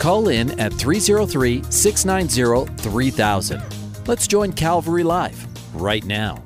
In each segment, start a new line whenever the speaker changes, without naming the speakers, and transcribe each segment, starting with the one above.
Call in at 303 690 3000. Let's join Calvary Live right now.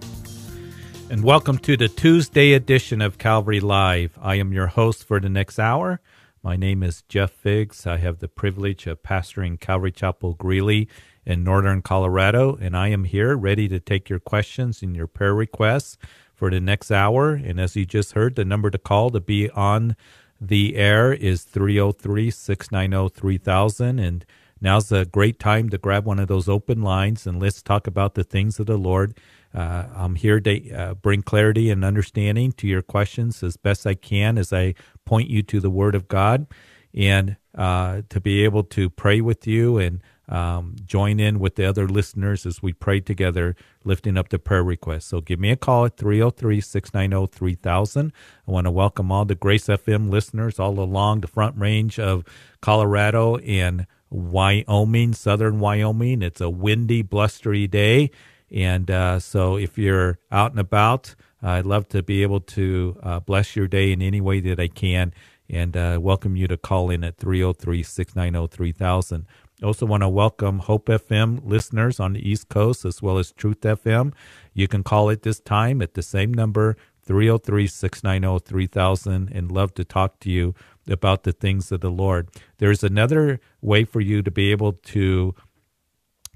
And welcome to the Tuesday edition of Calvary Live. I am your host for the next hour. My name is Jeff Figs. I have the privilege of pastoring Calvary Chapel Greeley in northern Colorado, and I am here ready to take your questions and your prayer requests for the next hour. And as you just heard, the number to call to be on the air is 303 690 3000. And now's a great time to grab one of those open lines and let's talk about the things of the Lord. Uh, I'm here to uh, bring clarity and understanding to your questions as best I can as I point you to the Word of God and uh, to be able to pray with you and um, join in with the other listeners as we pray together, lifting up the prayer requests. So give me a call at 303 690 3000. I want to welcome all the Grace FM listeners all along the front range of Colorado and Wyoming, southern Wyoming. It's a windy, blustery day. And uh, so if you're out and about, I'd love to be able to uh, bless your day in any way that I can and uh, welcome you to call in at 303 690 3000. I also want to welcome Hope FM listeners on the East Coast as well as Truth FM. You can call it this time at the same number, 303 690 3000, and love to talk to you about the things of the Lord. There's another way for you to be able to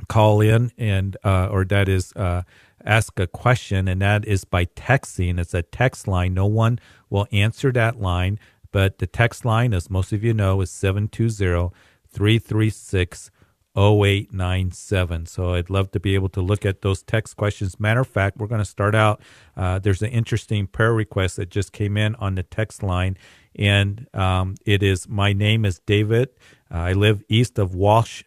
call in and uh, or that is uh, ask a question and that is by texting it's a text line no one will answer that line but the text line as most of you know is 720-336 0897 so i'd love to be able to look at those text questions. Matter of fact we're going to start out uh, there's an interesting prayer request that just came in on the text line. And um, it is my name is david. I live east of walsh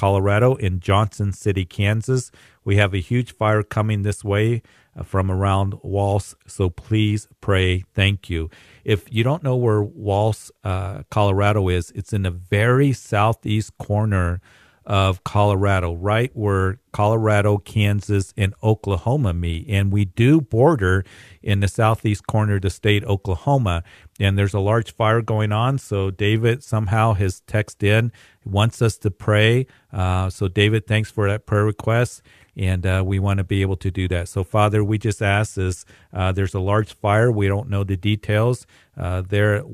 Colorado, in Johnson City, Kansas. We have a huge fire coming this way. uh, from around Walsh, so please pray. Thank you. If you don't know where Walsh, uh, Colorado is, it's in the very southeast corner of Colorado, right where Colorado, Kansas, and Oklahoma meet. And we do border in the southeast corner of the state, Oklahoma. And there's a large fire going on. So David somehow has texted in, wants us to pray. Uh, so, David, thanks for that prayer request. And uh, we want to be able to do that. So, Father, we just ask as uh, there's a large fire. We don't know the details. Uh, there at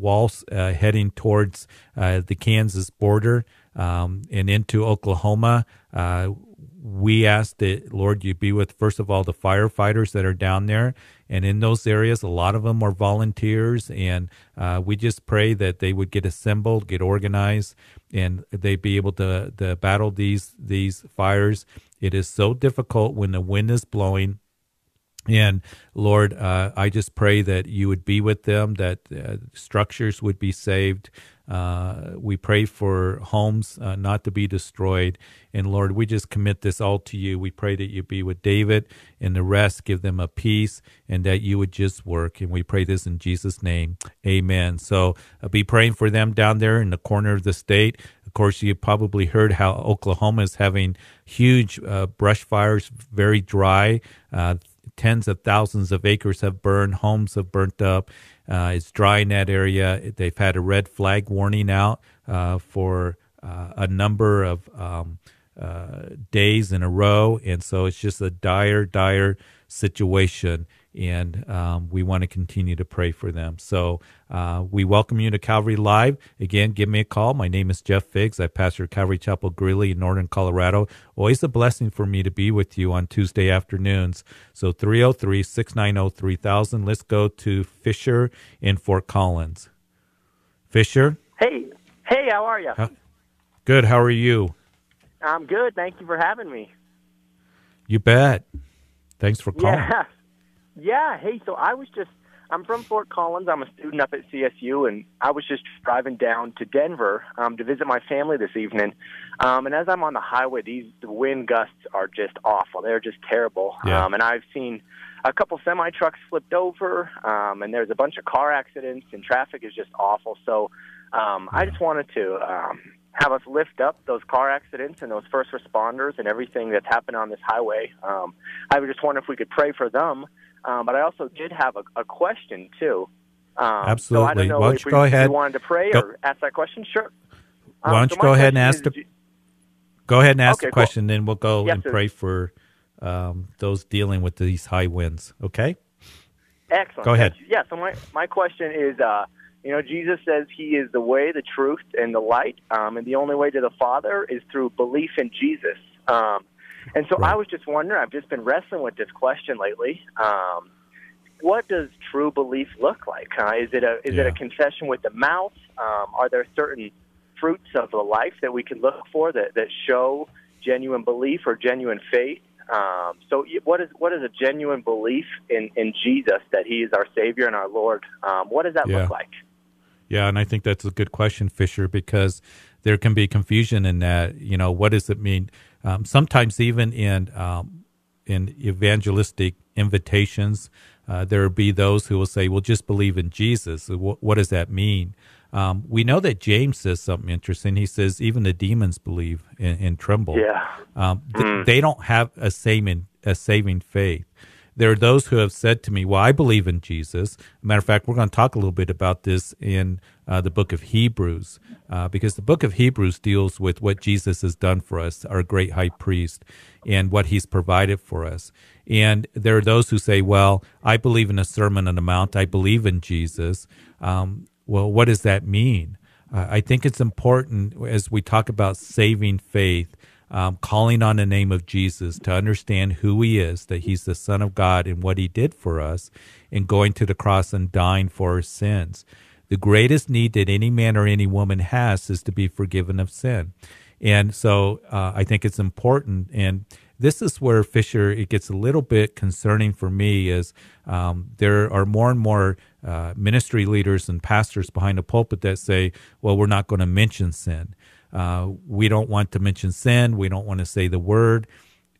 uh, heading towards uh, the Kansas border um, and into Oklahoma. Uh, we ask that, Lord, you be with, first of all, the firefighters that are down there. And in those areas, a lot of them are volunteers. And we just pray that they would get assembled, get organized, and they be able to, to battle these, these fires. It is so difficult when the wind is blowing and Lord, uh, I just pray that you would be with them, that uh, structures would be saved, uh, we pray for homes uh, not to be destroyed. And Lord, we just commit this all to you. We pray that you be with David and the rest, give them a peace, and that you would just work. And we pray this in Jesus' name. Amen. So uh, be praying for them down there in the corner of the state. Of course, you probably heard how Oklahoma is having huge uh, brush fires, very dry. Tens of thousands of acres have burned, homes have burnt up. Uh, it's dry in that area. They've had a red flag warning out uh, for uh, a number of um, uh, days in a row, and so it's just a dire, dire situation and um, we want to continue to pray for them. So uh, we welcome you to Calvary Live. Again, give me a call. My name is Jeff Figs. I pastor Calvary Chapel Greeley in Northern Colorado. Always a blessing for me to be with you on Tuesday afternoons. So 303 690 3000. Let's go to Fisher in Fort Collins. Fisher?
Hey, hey, how are you? How,
good. How are you?
I'm good. Thank you for having me.
You bet. Thanks for calling.
Yeah. Yeah. Hey, so I was just I'm from Fort Collins. I'm a student up at CSU, and I was just driving down to Denver um, to visit my family this evening. Um, and as I'm on the highway, these the wind gusts are just awful. They're just terrible.
Yeah.
Um, and I've seen a couple semi trucks flipped over, um, and there's a bunch of car accidents, and traffic is just awful. So um, I just wanted to um, have us lift up those car accidents and those first responders and everything that's happened on this highway. Um, I just wonder if we could pray for them. Um, but I also did have a, a question too. Um, So I
Absolutely.
don't know
Why don't
if
you
we,
go
if
ahead.
you wanted to pray
Go-
or ask that question. Sure.
Why
Um,
don't
so
you go ahead and ask the- Go ahead and ask
Okay,
the
cool.
question, then we'll go
Yes,
and
sir.
pray for um, those dealing with these high winds. Okay?
Excellent.
Go ahead.
Yeah. So my my question is, uh, you know, Jesus says He is the way, the truth, and the light, um, and the only way to the Father is through belief in Jesus. Um, and so
Right.
I was just wondering. I've just been wrestling with this question lately. Um, what does true belief look like? Uh, is it a is it a confession with the mouth? Um, are there certain fruits of the life that we can look for that that show genuine belief or genuine faith? Um, so, what is what is a genuine belief in, in Jesus that He is our Savior and our Lord? Um, what does that
Yeah.
look like?
Yeah, and I think that's a good question, Fisher, because there can be confusion in that. You know, what does it mean? Um, sometimes, even in um, in evangelistic invitations, uh, there will be those who will say, "Well, just believe in Jesus." What, what does that mean? Um, we know that James says something interesting. He says, "Even the demons believe and, and tremble."
Yeah.
Um, th- They don't have a saving a saving faith. There are those who have said to me, "Well, I believe in Jesus." Matter of fact, we're going to talk a little bit about this in uh, the book of Hebrews, uh, because the book of Hebrews deals with what Jesus has done for us, our great high priest, and what he's provided for us. And there are those who say, "Well, I believe in a Sermon on the Mount. I believe in Jesus." Um, well, what does that mean? Uh, I think it's important as we talk about saving faith um, calling on the name of Jesus to understand who he is, that he's the Son of God and what he did for us, and going to the cross and dying for our sins. The greatest need that any man or any woman has is to be forgiven of sin. And so uh, I think it's important. And this is where Fisher, it gets a little bit concerning for me is um, there are more and more uh, ministry leaders and pastors behind the pulpit that say, well, we're not going to mention sin. Uh, we don't want to mention sin. We don't want to say the word.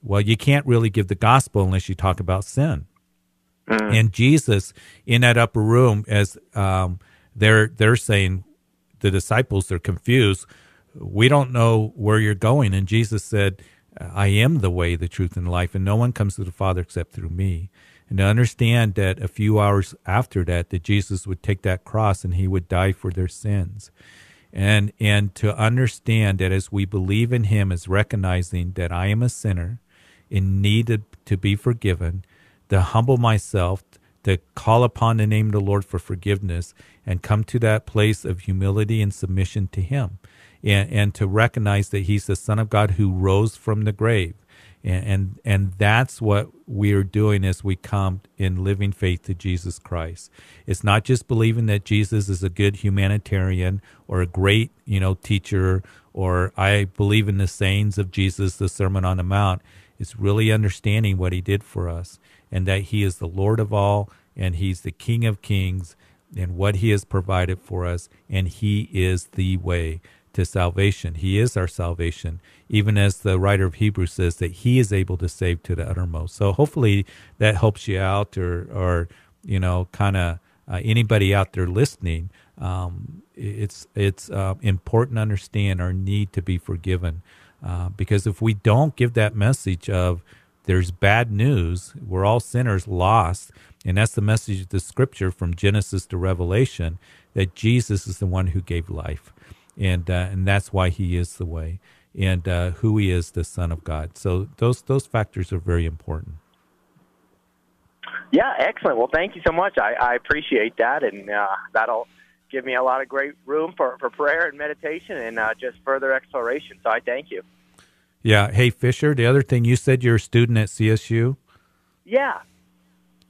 Well, you can't really give the gospel unless you talk about sin. And Jesus in that upper room, as um, they're they're saying, the disciples are confused. We don't know where you're going, and Jesus said, "I am the way, the truth, and life, and no one comes to the Father except through me." And to understand that a few hours after that, that Jesus would take that cross and he would die for their sins and and to understand that as we believe in him as recognizing that I am a sinner in need to, to be forgiven to humble myself to call upon the name of the Lord for forgiveness and come to that place of humility and submission to him and, and to recognize that he's the son of God who rose from the grave and, and and that's what we're doing as we come in living faith to Jesus Christ. It's not just believing that Jesus is a good humanitarian or a great, you know, teacher or I believe in the sayings of Jesus, the Sermon on the Mount. It's really understanding what he did for us and that he is the Lord of all and he's the King of kings and what he has provided for us and he is the way to salvation. He is our salvation, even as the writer of Hebrews says that he is able to save to the uttermost. So hopefully that helps you out or, or you know, kind of uh, anybody out there listening. Um, it's it's uh, important to understand our need to be forgiven uh, because if we don't give that message of there's bad news, we're all sinners lost, and that's the message of the scripture from Genesis to Revelation that Jesus is the one who gave life and uh, and that's why he is the way, and uh, who he is, the Son of God. So those those factors are very important.
Yeah, excellent. Well, thank you so much. I, I appreciate that, and uh, that'll give me a lot of great room for, for prayer and meditation and uh, just further exploration. So I thank you.
Yeah. Hey Fisher, the other thing you said you're a student at CSU.
Yeah.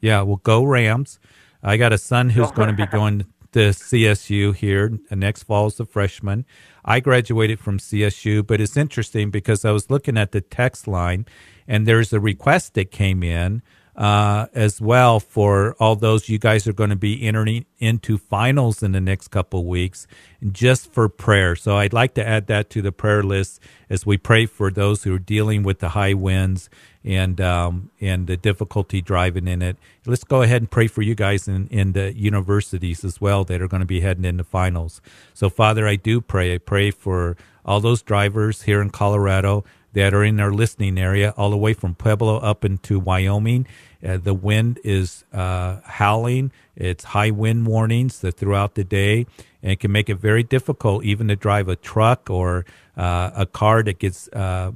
Yeah. Well, go Rams. I got a son who's going to be going to CSU here next fall as a freshman. I graduated from CSU, but it's interesting because I was looking at the text line, and there's a request that came in uh, as well for all those you guys are going to be entering into finals in the next couple weeks, just for prayer. So I'd like to add that to the prayer list as we pray for those who are dealing with the high winds and um, and the difficulty driving in it. Let's go ahead and pray for you guys in, in the universities as well that are going to be heading into finals. So Father, I do pray. I pray for all those drivers here in Colorado that are in our listening area, all the way from Pueblo up into Wyoming. Uh, the wind is uh, howling. It's high wind warnings throughout the day, and it can make it very difficult even to drive a truck or uh, a car that gets, uh,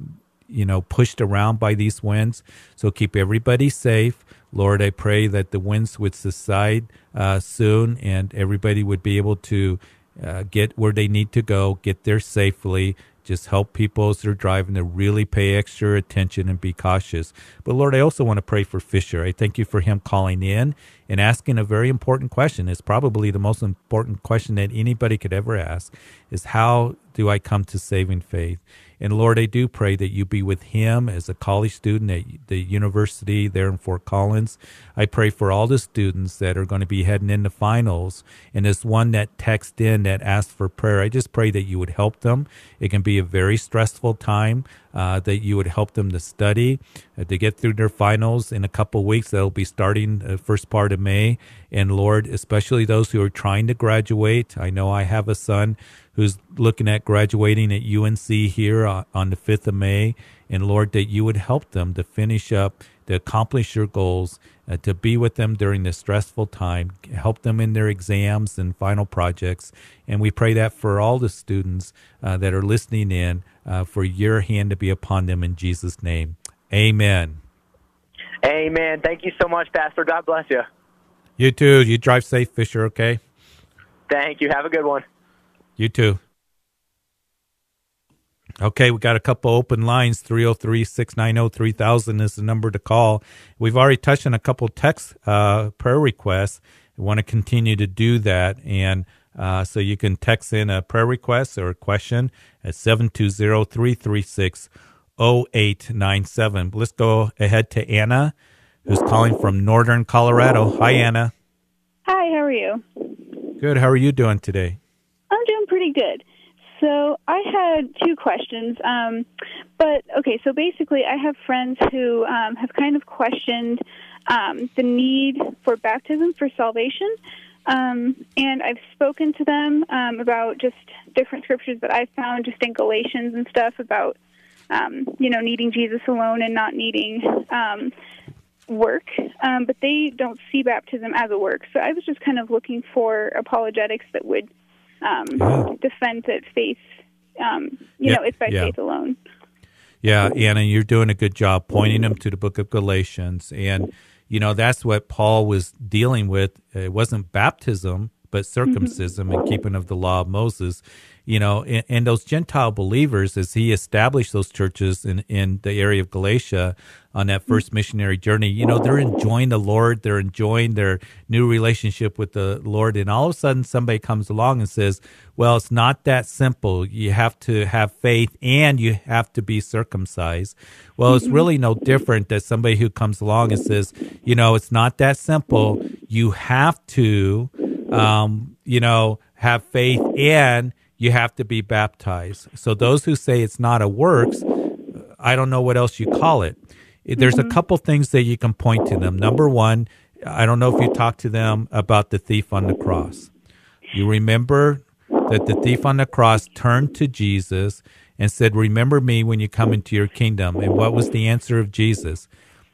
you know, pushed around by these winds. So keep everybody safe. Lord, I pray that the winds would subside uh, soon, and everybody would be able to uh, get where they need to go, get there safely, just help people as they're driving to really pay extra attention and be cautious. But Lord, I also want to pray for Fisher. I thank you for him calling in and asking a very important question. It's probably the most important question that anybody could ever ask is how do I come to saving faith? And Lord, I do pray that you be with him as a college student at the university there in Fort Collins. I pray for all the students that are going to be heading into finals. And this one that texted in that asked for prayer, I just pray that you would help them. It can be a very stressful time, uh, that you would help them to study, uh, to get through their finals in a couple weeks. They'll be starting the first part of May. And Lord, especially those who are trying to graduate. I know I have a son who's looking at graduating at UNC here on, the 5th of May. And Lord, that you would help them to finish up, to accomplish your goals, uh, to be with them during this stressful time, help them in their exams and final projects. And we pray that for all the students uh, that are listening in, uh, for your hand to be upon them in Jesus' name. Amen.
Amen. Thank you so much, Pastor. God bless you.
You too. You drive safe, Fisher, okay?
Thank you. Have a good one.
You too. Okay, we got a couple open lines. 303 690 3000 is the number to call. We've already touched on a couple text uh, prayer requests. We want to continue to do that. And uh, so you can text in a prayer request or a question at 720 336 0897. Let's go ahead to Anna, who's calling from Northern Colorado. Hi, Anna.
Hi, how are you?
Good. How are you doing today?
I'm doing pretty good. So I had two questions. Um, but okay, so basically, I have friends who um, have kind of questioned um, the need for baptism for salvation. Um, and I've spoken to them um, about just different scriptures that I found just in Galatians and stuff about, um, you know, needing Jesus alone and not needing um, work. Um, but they don't see baptism as a work. So I was just kind of looking for apologetics that would um, yeah. defend that faith, um, you yeah, know, it's by yeah. faith alone.
Yeah, Anna, you're doing a good job pointing them to the book of Galatians. And, you know, that's what Paul was dealing with. It wasn't baptism, but circumcision mm-hmm. and keeping of the law of Moses you know, and, and, those Gentile believers, as he established those churches in, in the area of Galatia on that first missionary journey, you know, they're enjoying the Lord, they're enjoying their new relationship with the Lord. And all of a sudden, somebody comes along and says, well, it's not that simple. You have to have faith and you have to be circumcised. Well, it's really no different that somebody who comes along and says, you know, it's not that simple. You have to, um, you know, have faith and you have to be baptized. So those who say it's not a works, I don't know what else you call it. There's mm-hmm. a couple things that you can point to them. Number one, I don't know if you talked to them about the thief on the cross. You remember that the thief on the cross turned to Jesus and said, Remember me when you come into your kingdom. And what was the answer of Jesus?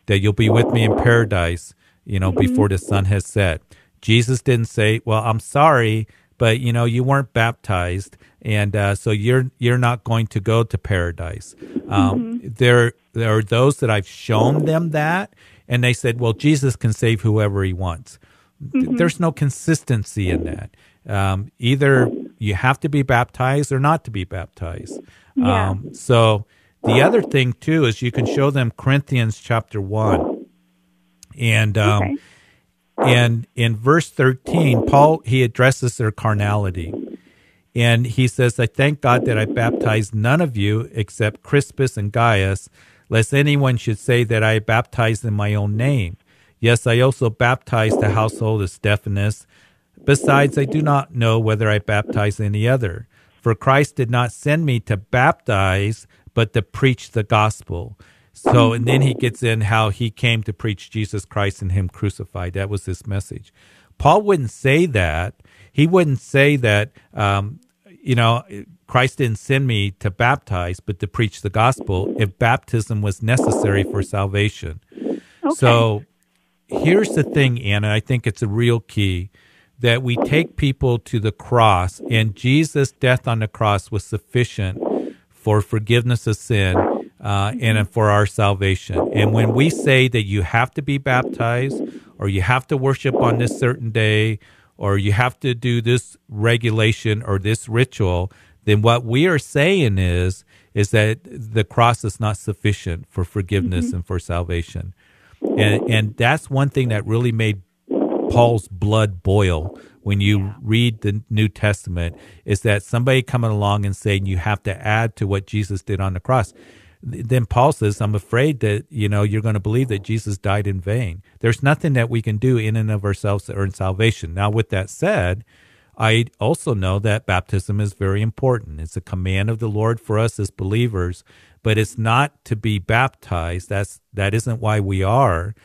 That you'll be with me in paradise, you know, before the sun has set. Jesus didn't say, Well, I'm sorry but you know you weren't baptized, and uh, so you're you're not going to go to paradise. Um, mm-hmm. There there are those that I've shown them that, and they said, well, Jesus can save whoever he wants. Mm-hmm. There's no consistency in that. Um, either you have to be baptized or not to be baptized. Yeah. Um, so the other thing too is you can show them Corinthians chapter one, and um, okay. And in verse 13, Paul, he addresses their carnality. And he says, I thank God that I baptized none of you except Crispus and Gaius, lest anyone should say that I baptized in my own name. Yes, I also baptized the household of Stephanas. Besides, I do not know whether I baptized any other. For Christ did not send me to baptize, but to preach the gospel. So, and then he gets in how he came to preach Jesus Christ and him crucified. That was his message. Paul wouldn't say that. He wouldn't say that, um, you know, Christ didn't send me to baptize, but to preach the gospel if baptism was necessary for salvation. Okay. So here's the thing, Anna. I think it's a real key that we take people to the cross, and Jesus' death on the cross was sufficient for forgiveness of sin uh, and for our salvation. And when we say that you have to be baptized, or you have to worship on this certain day, or you have to do this regulation or this ritual, then what we are saying is is that the cross is not sufficient for forgiveness mm-hmm. and for salvation. And and that's one thing that really made Paul's blood boil when you yeah. read the New Testament is that somebody coming along and saying you have to add to what Jesus did on the cross then Paul says, I'm afraid that, you know, you're going to believe that Jesus died in vain. There's nothing that we can do in and of ourselves to earn salvation. Now, with that said, I also know that baptism is very important. It's a command of the Lord for us as believers, but it's not to be baptized. That's that isn't why we are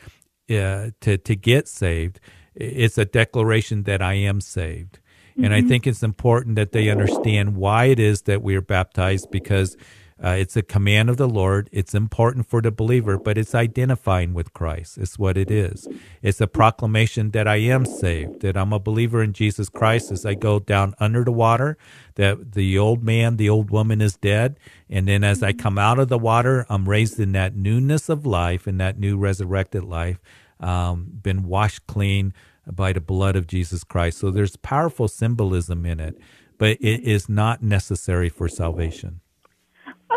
uh, to to get saved. It's a declaration that I am saved. And I mm-hmm. think it's important that they understand why it is that we are baptized because uh, it's a command of the Lord. It's important for the believer, but it's identifying with Christ. It's what it is. It's a proclamation that I am saved, that I'm a believer in Jesus Christ as I go down under the water, that the old man, the old woman is dead. And then as I come out of the water, I'm raised in that newness of life, in that new resurrected life, um, been washed clean by the blood of Jesus Christ. So there's powerful symbolism in it, but it is not necessary for salvation.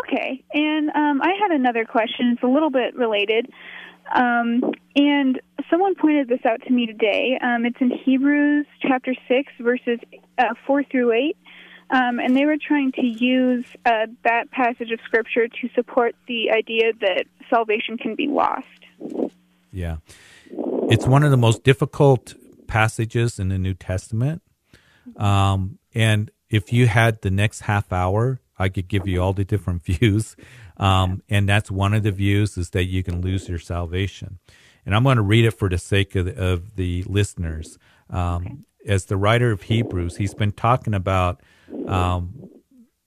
Okay, and um, I had another question. It's a little bit related. Um, and someone pointed this out to me today. Um, it's in Hebrews chapter 6, verses uh, 4 through 8. Um, and they were trying to use uh, that passage of Scripture to support the idea that salvation can be lost.
Yeah. It's one of the most difficult passages in the New Testament. Um, and if you had the next half hour I could give you all the different views. Um, and that's one of the views is that you can lose your salvation. And I'm going to read it for the sake of the, of the listeners. Um. As the writer of Hebrews, he's been talking about, um,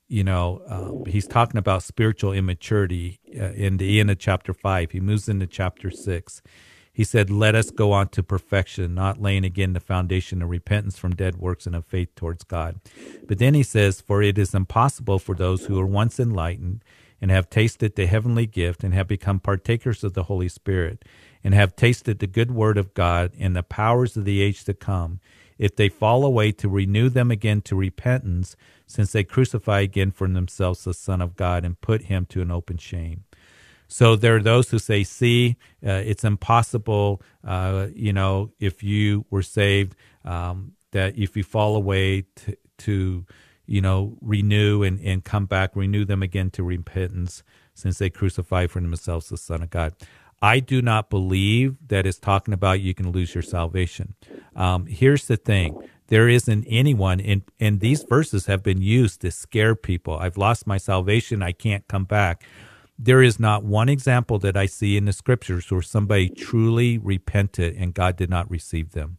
you know, uh, he's talking about spiritual immaturity uh, in the end of chapter five. He moves into chapter six. He said, Let us go on to perfection, not laying again the foundation of repentance from dead works and of faith towards God. But then he says, For it is impossible for those who are once enlightened and have tasted the heavenly gift and have become partakers of the Holy Spirit and have tasted the good word of God and the powers of the age to come, if they fall away, to renew them again to repentance, since they crucify again for themselves the Son of God and put him to an open shame. So there are those who say, see, uh, it's impossible, uh, you know, if you were saved, um, that if you fall away to, to you know, renew and, and come back, renew them again to repentance, since they crucified for themselves the Son of God. I do not believe that it's talking about you can lose your salvation. Um, here's the thing there isn't anyone in and these verses have been used to scare people i've lost my salvation i can't come back there is not one example that I see in the scriptures where somebody truly repented and God did not receive them.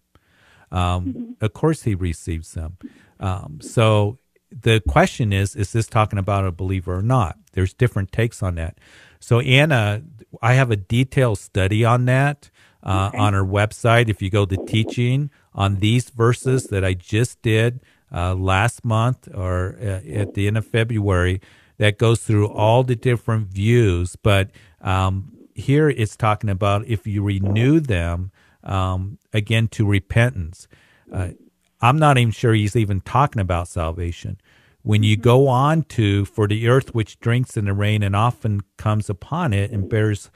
Um, mm-hmm. Of course, He receives them. Um, so the question is: Is this talking about a believer or not? There's different takes on that. So Anna, I have a detailed study on that uh, okay. on our website. If you go to teaching on these verses that I just did uh, last month or uh, at the end of February that goes through all the different views. But um, here it's talking about if you renew them um, again to repentance. Uh, I'm not even sure he's even talking about salvation. When you go on to, for the earth which drinks in the rain and often comes upon it and bears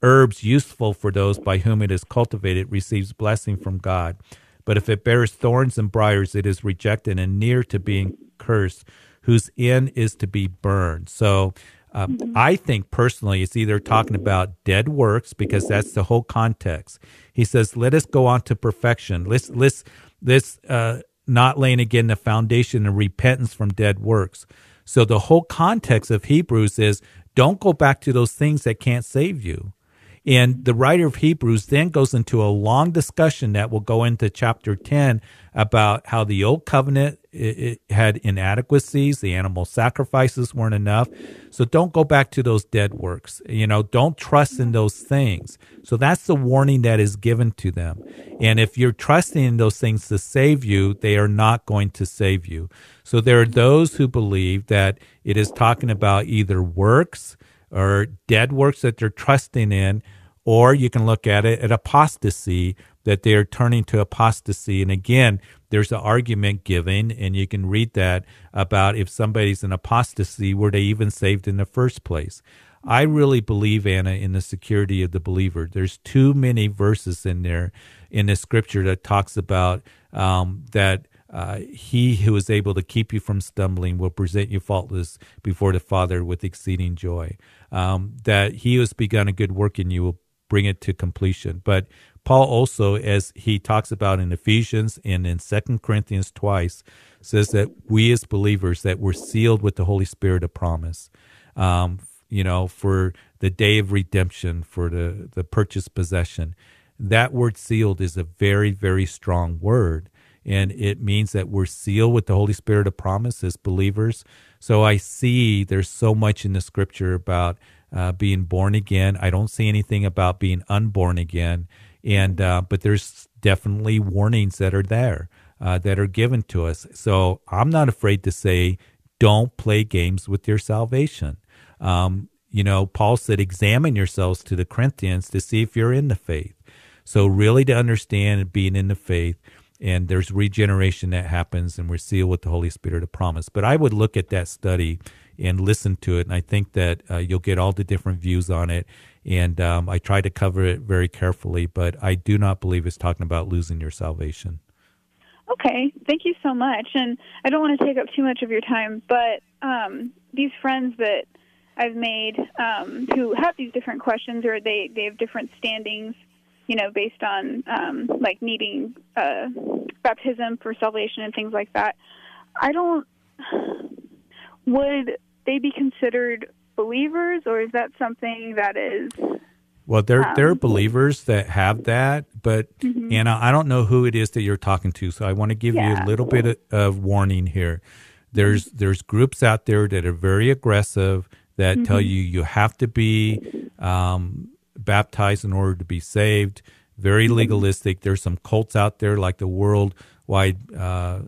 herbs useful for those by whom it is cultivated, receives blessing from God. But if it bears thorns and briars, it is rejected and near to being cursed whose end is to be burned. So Um, I think personally, it's either talking about dead works because that's the whole context. He says, "Let us go on to perfection. Let's let's let's uh, not laying again the foundation of repentance from dead works." So the whole context of Hebrews is don't go back to those things that can't save you. And the writer of Hebrews then goes into a long discussion that will go into chapter 10 about how the old covenant it, it had inadequacies, the animal sacrifices weren't enough. So don't go back to those dead works. You know, don't trust in those things. So that's the warning that is given to them. And if you're trusting in those things to save you, they are not going to save you. So there are those who believe that it is talking about either works or dead works that they're trusting in, or you can look at it at apostasy that they are turning to apostasy. And again, there's an argument given, and you can read that about if somebody's in apostasy, were they even saved in the first place? I really believe, Anna, in the security of the believer. There's too many verses in there in the scripture that talks about um, that uh, he who is able to keep you from stumbling will present you faultless before the Father with exceeding joy. Um, that he who has begun a good work in you will bring it to completion. But Paul also, as he talks about in Ephesians and in Second Corinthians twice, says that we as believers that we're sealed with the Holy Spirit of promise. Um, you know, for the day of redemption, for the the purchased possession. That word sealed is a very, very strong word and it means that we're sealed with the Holy Spirit of promise as believers. So I see there's so much in the scripture about uh, being born again. I don't see anything about being unborn again, and uh, but there's definitely warnings that are there uh, that are given to us. So I'm not afraid to say, don't play games with your salvation. Um, you know, Paul said, examine yourselves to the Corinthians to see if you're in the faith. So really to understand being in the faith and there's regeneration that happens and we're sealed with the holy spirit of promise but i would look at that study and listen to it and i think that uh, you'll get all the different views on it and um, i try to cover it very carefully but i do not believe it's talking about losing your salvation
Okay, thank you so much. And I don't want to take up too much of your time, but um, these friends that I've made um, who have these different questions or they, they have different standings you know, based on um, like needing uh, baptism for salvation and things like that. I don't. Would they be considered believers, or is that something that is?
Well, there um, there are believers that have that, but mm-hmm. Anna, I don't know who it is that you're talking to, so I want to give yeah. you a little bit of, of warning here. There's mm-hmm. there's groups out there that are very aggressive that mm-hmm. tell you you have to be um, baptized in order to be saved. Very mm-hmm. legalistic. There's some cults out there like the Worldwide uh,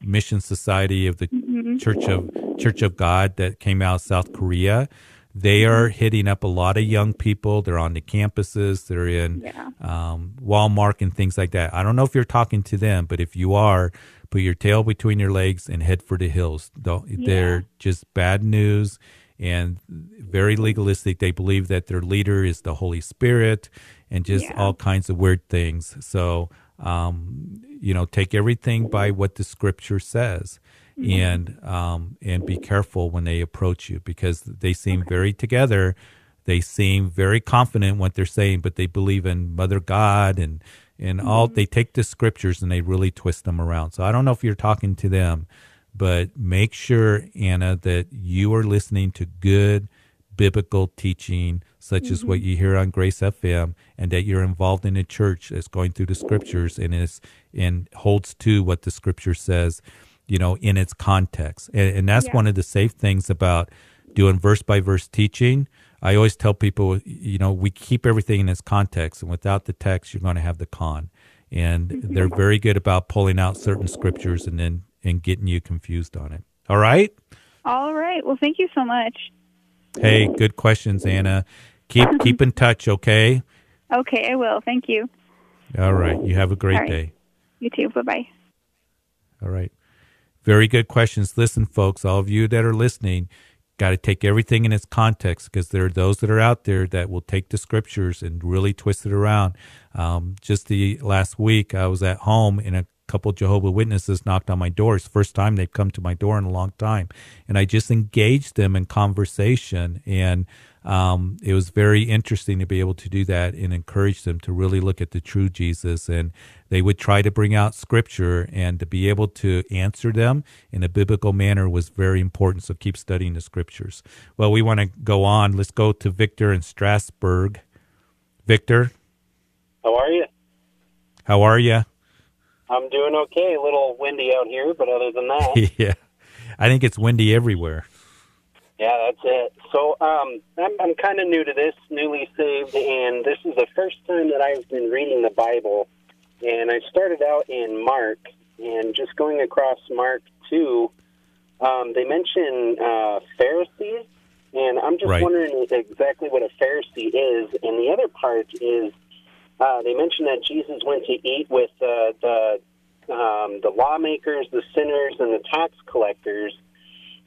Mission Society of the mm-hmm. Church of Church of God that came out of South Korea. They are mm-hmm. hitting up a lot of young people. They're on the campuses. They're in yeah. um, Walmart and things like that. I don't know if you're talking to them, but if you are, put your tail between your legs and head for the hills. They're just bad news and very legalistic. They believe that their leader is the Holy Spirit and just yeah. all kinds of weird things. So, um, you know, take everything by what the scripture says. Mm-hmm. And um, and be careful when they approach you because they seem very together. They seem very confident what they're saying, but they believe in Mother God and and mm-hmm. all. They take the scriptures and they really twist them around. So I don't know if you're talking to them, but make sure, Anna, that you are listening to good biblical teaching, such mm-hmm. as what you hear on Grace FM, and that you're involved in a church that's going through the scriptures and is and holds to what the scripture says, you know, in its context. And, and that's yeah. one of the safe things about doing verse by verse teaching. I always tell people, you know, we keep everything in its context, and without the text, you're going to have the con. And mm-hmm. they're very good about pulling out certain scriptures and then and getting you confused on it. All right?
All right. Well, thank you so much.
Hey, good questions, Anna. Keep keep in touch, okay?
Okay, I will. Thank you.
All right. You have a great right. day.
You too. Bye-bye.
All right. Very good questions. Listen, folks, all of you that are listening, got to take everything in its context because there are those that are out there that will take the scriptures and really twist it around. Um, just the last week, I was at home in a couple Jehovah Witnesses knocked on my door. It's the first time they've come to my door in a long time, and I just engaged them in conversation and um, it was very interesting to be able to do that and encourage them to really look at the true Jesus. And they would try to bring out scripture and to be able to answer them in a biblical manner was very important. So keep studying the scriptures. Well, we want to go on. Let's go to Victor in Strasburg. Victor.
How are you?
How are you?
I'm doing okay. A little windy out here, but other than that.
yeah. I think it's windy everywhere.
Yeah, that's it. So um, I'm, I'm kind of new to this, newly saved, and this is the first time that I've been reading the Bible. And I started out in Mark, and just going across Mark 2, um, they mention uh, Pharisees, and I'm just
Right.
wondering exactly what a Pharisee is. And the other part is uh, they mention that Jesus went to eat with uh, the um, the lawmakers, the sinners, and the tax collectors.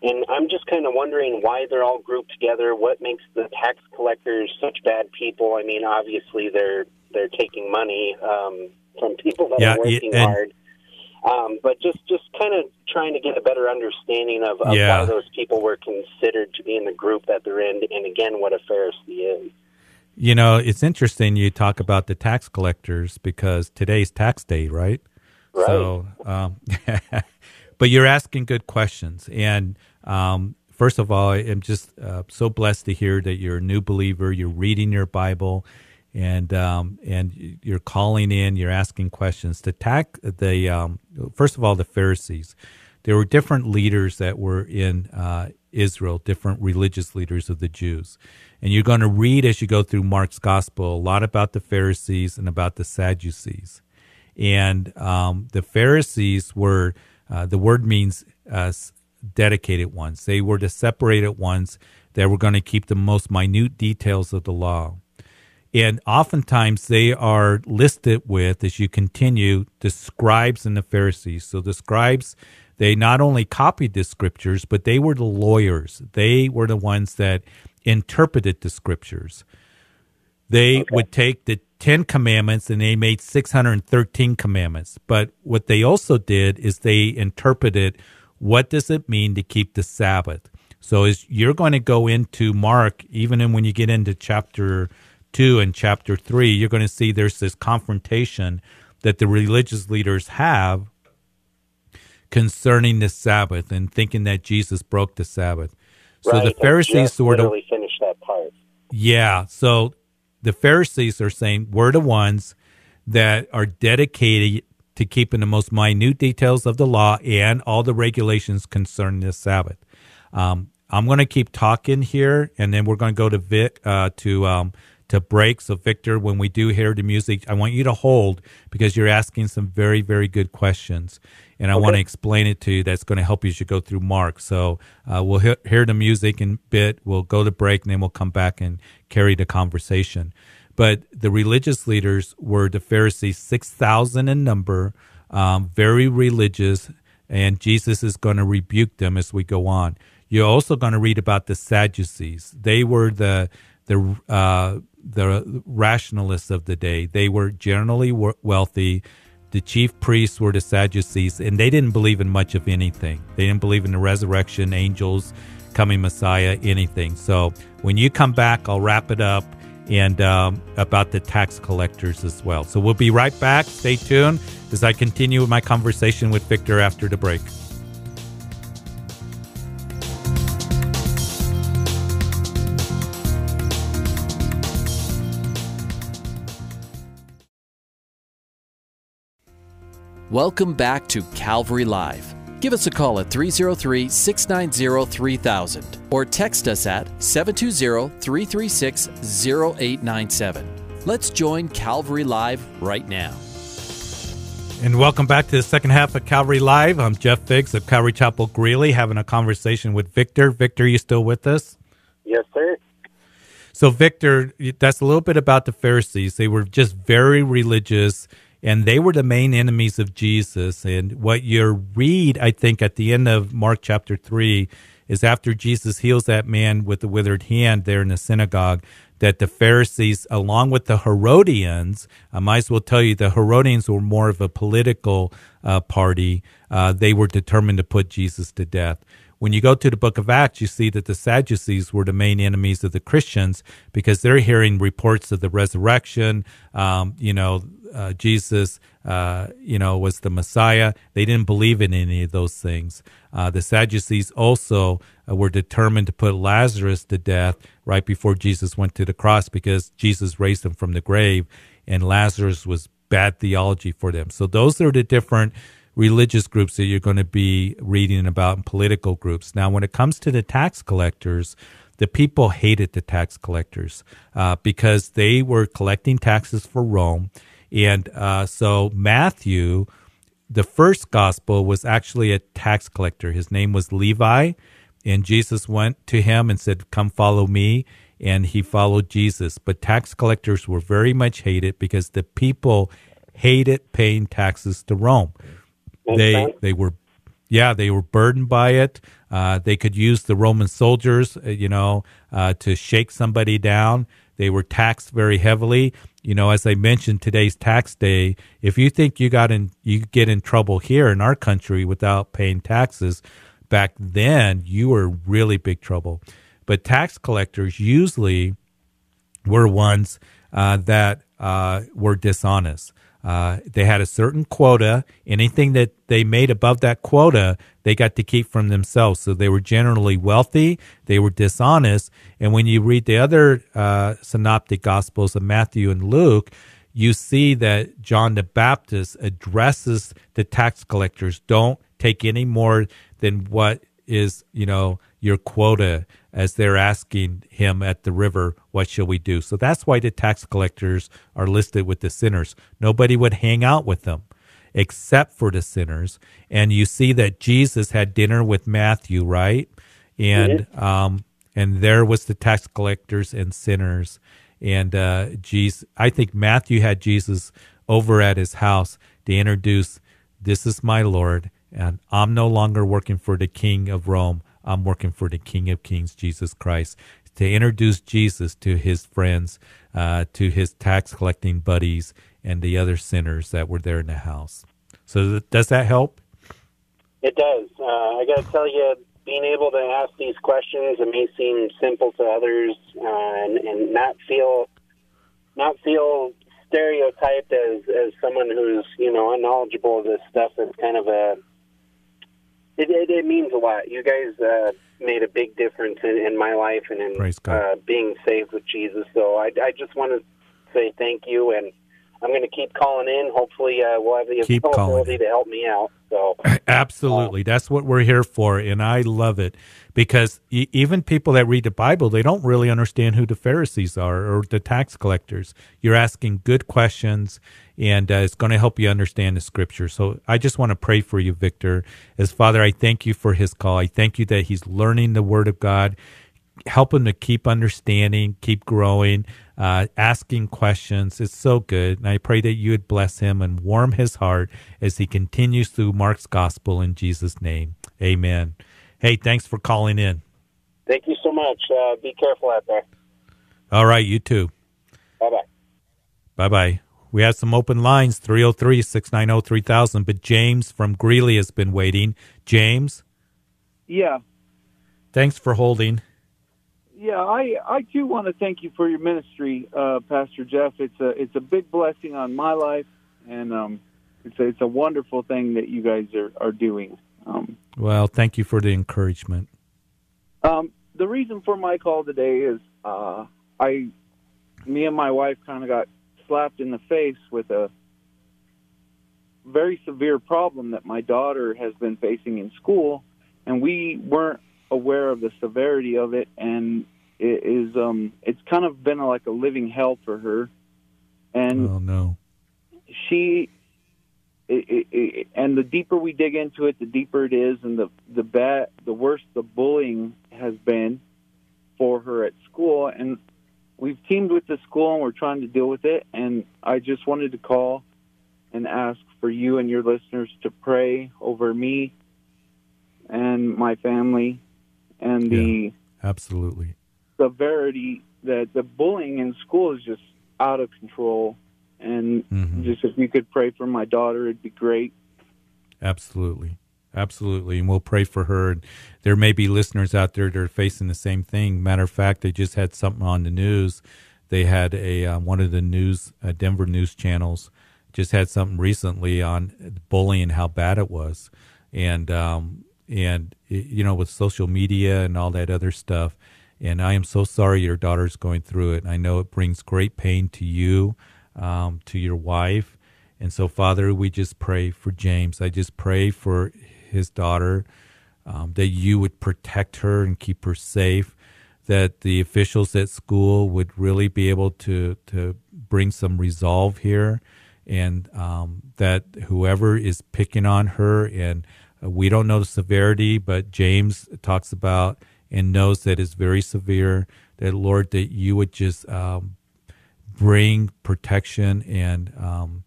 And I'm just kind of wondering why they're all grouped together. What makes the tax collectors such bad people? I mean, obviously they're they're taking money um, from people that
Yeah,
are working
and-
hard. Um, but just just kind of trying to get a better understanding of, of
Yeah.
why those people were considered to be in the group that they're in, and again, what a Pharisee is.
You know, it's interesting you talk about the tax collectors because today's tax day, right?
Right.
So, um, but you're asking good questions. And um, first of all, I'm just uh, so blessed to hear that you're a new believer. You're reading your Bible, and um, and you're calling in. You're asking questions. The tax, the um, first of all, the Pharisees. There were different leaders that were in uh, Israel, different religious leaders of the Jews. And you're going to read as you go through Mark's gospel a lot about the Pharisees and about the Sadducees. And um, the Pharisees were, uh, the word means uh, dedicated ones. They were the separated ones that were going to keep the most minute details of the law. And oftentimes they are listed with, as you continue, the scribes and the Pharisees. So the scribes, they not only copied the scriptures, but they were the lawyers. They were the ones that interpreted the scriptures. They would take the Ten Commandments and they made 613 commandments. But what they also did is they interpreted what does it mean to keep the Sabbath. So as you're going to go into Mark, even in when you get into chapter two and chapter three, you're going to see there's this confrontation that the religious leaders have concerning the Sabbath and thinking that Jesus broke the Sabbath. So
right?
the Pharisees were the
finished that part.
yeah. So the Pharisees are saying we're the ones that are dedicated to keeping the most minute details of the law and all the regulations concerning the Sabbath. Um, I'm going to keep talking here, and then we're going to go to Vic uh, to um, to break. So, Victor, when we do hear the music, I want you to hold because you're asking some very, very good questions, and I want to explain it to you. That's going to help you as you go through Mark. So, uh, we'll hear, hear the music in a bit. We'll go to break, and then we'll come back and carry the conversation. But the religious leaders were the Pharisees, six thousand in number, um, very religious, and Jesus is going to rebuke them as we go on. You're also going to read about the Sadducees. They were the the uh, the rationalists of the day. They were generally wealthy. The chief priests were the Sadducees, and they didn't believe in much of anything. They didn't believe in the resurrection, angels, coming Messiah, anything. So when you come back, I'll wrap it up and um, about the tax collectors as well. So we'll be right back. Stay tuned as I continue my conversation with Victor after the break.
Welcome back to Calvary Live. Give us a call at 303 690 3000 or text us at 720 336 0897. Let's join Calvary Live right now.
And welcome back to the second half of Calvary Live. I'm Jeff Figs of Calvary Chapel Greeley having a conversation with Victor. Victor, you still with us?
Yes, sir.
So, Victor, that's a little bit about the Pharisees. They were just very religious, and they were the main enemies of Jesus. And what you read, I think, at the end of Mark chapter 3 is after Jesus heals that man with the withered hand there in the synagogue, that the Pharisees, along with the Herodians, I might as well tell you the Herodians were more of a political uh, party. Uh, they were determined to put Jesus to death. When you go to the book of Acts, you see that the Sadducees were the main enemies of the Christians because they're hearing reports of the resurrection. Um, you know, uh, Jesus, uh, you know, was the Messiah. They didn't believe in any of those things. Uh, the Sadducees also uh, were determined to put Lazarus to death right before Jesus went to the cross because Jesus raised him from the grave, and Lazarus was bad theology for them. So those are the different religious groups that you're going to be reading about in political groups. Now, when it comes to the tax collectors, the people hated the tax collectors uh, because they were collecting taxes for Rome. And uh, so Matthew, the first gospel, was actually a tax collector. His name was Levi. And Jesus went to him and said, Come follow me. And he followed Jesus. But tax collectors were very much hated because the people hated paying taxes to Rome they they were yeah they were burdened by it. Uh, they could use the roman soldiers uh, you know uh, to shake somebody down. They were taxed very heavily. You know as i mentioned today's tax day if you think you got in you get in trouble here in our country without paying taxes back then you were really big trouble. But tax collectors usually were ones uh, that uh, were dishonest uh, they had a certain quota. Anything that they made above that quota, they got to keep from themselves. So they were generally wealthy. They were dishonest. And when you read the other uh, synoptic gospels of Matthew and Luke, you see that John the Baptist addresses the tax collectors. Don't take any more than what is, you know, your quota as they're asking him at the river, What shall we do? So that's why the tax collectors are listed with the sinners. Nobody would hang out with them except for the sinners. And you see that Jesus had dinner with Matthew, right? And mm-hmm. um, and there was the tax collectors and sinners. And uh, Jesus, I think Matthew had Jesus over at his house to introduce, "This is my Lord, and I'm no longer working for the King of Rome. I'm working for the King of Kings, Jesus Christ, to introduce Jesus to his friends, uh, to his tax collecting buddies, and the other sinners that were there in the house. So, th- does that help?
It does. Uh, I got to tell you, being able to ask these questions, it may seem simple to others, uh, and, and not feel not feel stereotyped as as someone who's you know unknowledgeable of this stuff. It's kind of a it, it, it means a lot. You guys uh, made a big difference in, in my life and in uh, being saved with Jesus. So I, I just want to say thank you, and I'm going to keep calling in. Hopefully, uh, we'll have the keep ability to help me out. So
absolutely, uh, that's what we're here for, and I love it because e- even people that read the Bible, they don't really understand who the Pharisees are or the tax collectors. You're asking good questions and uh, it's going to help you understand the scripture. So I just want to pray for you, Victor. As Father, I thank you for his call. I thank you that he's learning the word of God. Help him to keep understanding, keep growing, uh, asking questions. It's so good. And I pray that you would bless him and warm his heart as he continues through Mark's gospel in Jesus' name. Amen. Hey, thanks for calling in.
Thank you so much. Uh, be careful out there.
All right, you too.
Bye bye.
Bye bye. We have some open lines 303 690 3000, but James from Greeley has been waiting. James?
Yeah.
Thanks for holding.
Yeah, I, I too want to thank you for your ministry, uh, Pastor Jeff. It's a it's a big blessing on my life, and um, it's a, it's a wonderful thing that you guys are are doing. Um,
well, thank you for the encouragement.
Um, the reason for my call today is uh, I, me and my wife kind of got slapped in the face with a very severe problem that my daughter has been facing in school, and we weren't aware of the severity of it, and it is um, it's kind of been like a living hell for her. And
oh no,
she. It, it, it, and the deeper we dig into it, the deeper it is, and the the bad, the worse the bullying has been for her at school. And we've teamed with the school and we're trying to deal with it. And I just wanted to call and ask for you and your listeners to pray over me and my family and the
yeah, absolutely
severity that the bullying in school is just out of control. And mm-hmm. just if you could pray for my daughter, it'd be great.
Absolutely. Absolutely. And we'll pray for her. And there may be listeners out there that are facing the same thing. Matter of fact, they just had something on the news. They had a uh, one of the news uh, Denver news channels just had something recently on bullying, how bad it was, and um, and you know with social media and all that other stuff. And I am so sorry your daughter's going through it. I know it brings great pain to you, um, to your wife, and so Father, we just pray for James. I just pray for his daughter um, that you would protect her and keep her safe. That the officials at school would really be able to to bring some resolve here and um, that whoever is picking on her, and uh, we don't know the severity, but James talks about and knows that it's very severe. That Lord, that you would just um, bring protection and um,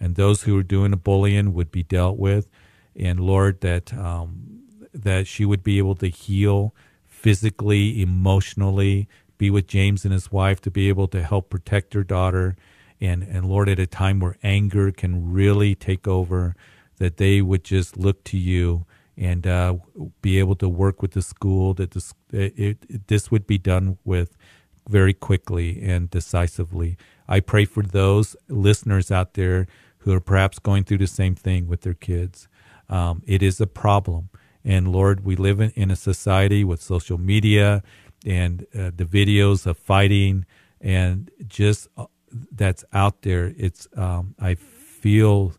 and those who are doing the bullying would be dealt with, and Lord, that um, that she would be able to heal physically, emotionally, be with James and his wife to be able to help protect her daughter and and Lord, at a time where anger can really take over, that they would just look to you and uh, be able to work with the school. That this it, it, this would be done with very quickly and decisively. I pray for those listeners out there who are perhaps going through the same thing with their kids. Um, it is a problem. And Lord, we live in, in a society with social media and uh, the videos of fighting and just uh, that's out there. It's um, I feel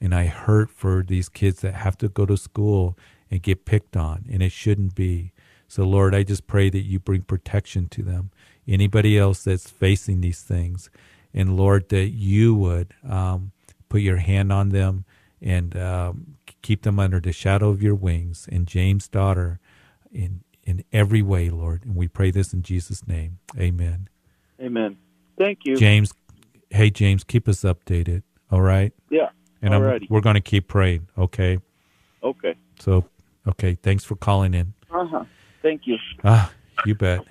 and I hurt for these kids that have to go to school and get picked on, and it shouldn't be. So Lord, I just pray that you bring protection to them. Anybody else that's facing these things, and Lord, that you would um, put your hand on them and um, keep them under the shadow of your wings. And James' daughter, in in every way, Lord, and we pray this in Jesus' name. Amen.
Amen. Thank you,
James. Hey, James, keep us updated. All right.
Yeah.
And I'm, we're going to keep praying. Okay.
Okay.
So, okay. Thanks for calling in.
Uh huh. Thank you.
Ah, you bet.